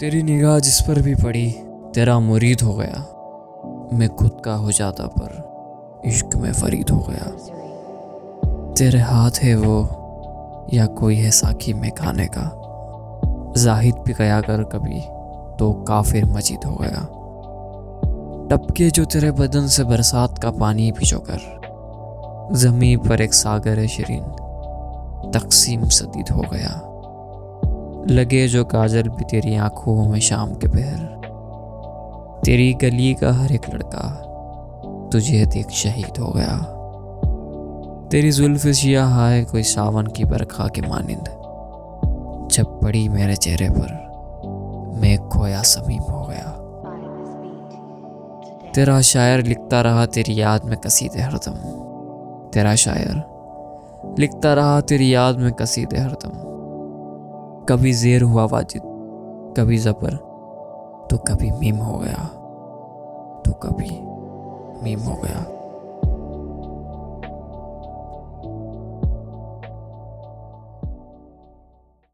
तेरी निगाह जिस पर भी पड़ी, तेरा मुरीद हो गया। मैं खुद का हो जाता पर इश्क में फरीद हो गया। तेरे हाथ है वो, या कोई है साकी में खाने का। जाहिद भी गया कर कभी तो काफिर मजीद हो गया। टपके जो तेरे बदन से बरसात का पानी भिजो कर। जमी पर एक सागर है शरीन, तकसीम सदीद हो गया। लगे जो काजल भी तेरी आँखों में शाम के पहर। तेरी गली का हर एक लड़का तुझे देख शहीद हो गया। तेरी जुल्फ शिया हाय कोई सावन की बरखा के मानिंद। जब पड़ी मेरे चेहरे पर, मैं खोया समीम हो गया। तेरा शायर लिखता रहा तेरी याद में कसीदे हरदम। तेरा शायर लिखता रहा तेरी याद में कसीदे हरदम। कभी जेर हुआ वाजिद, कभी जबर तो कभी मीम हो गया तो कभी मीम हो गया।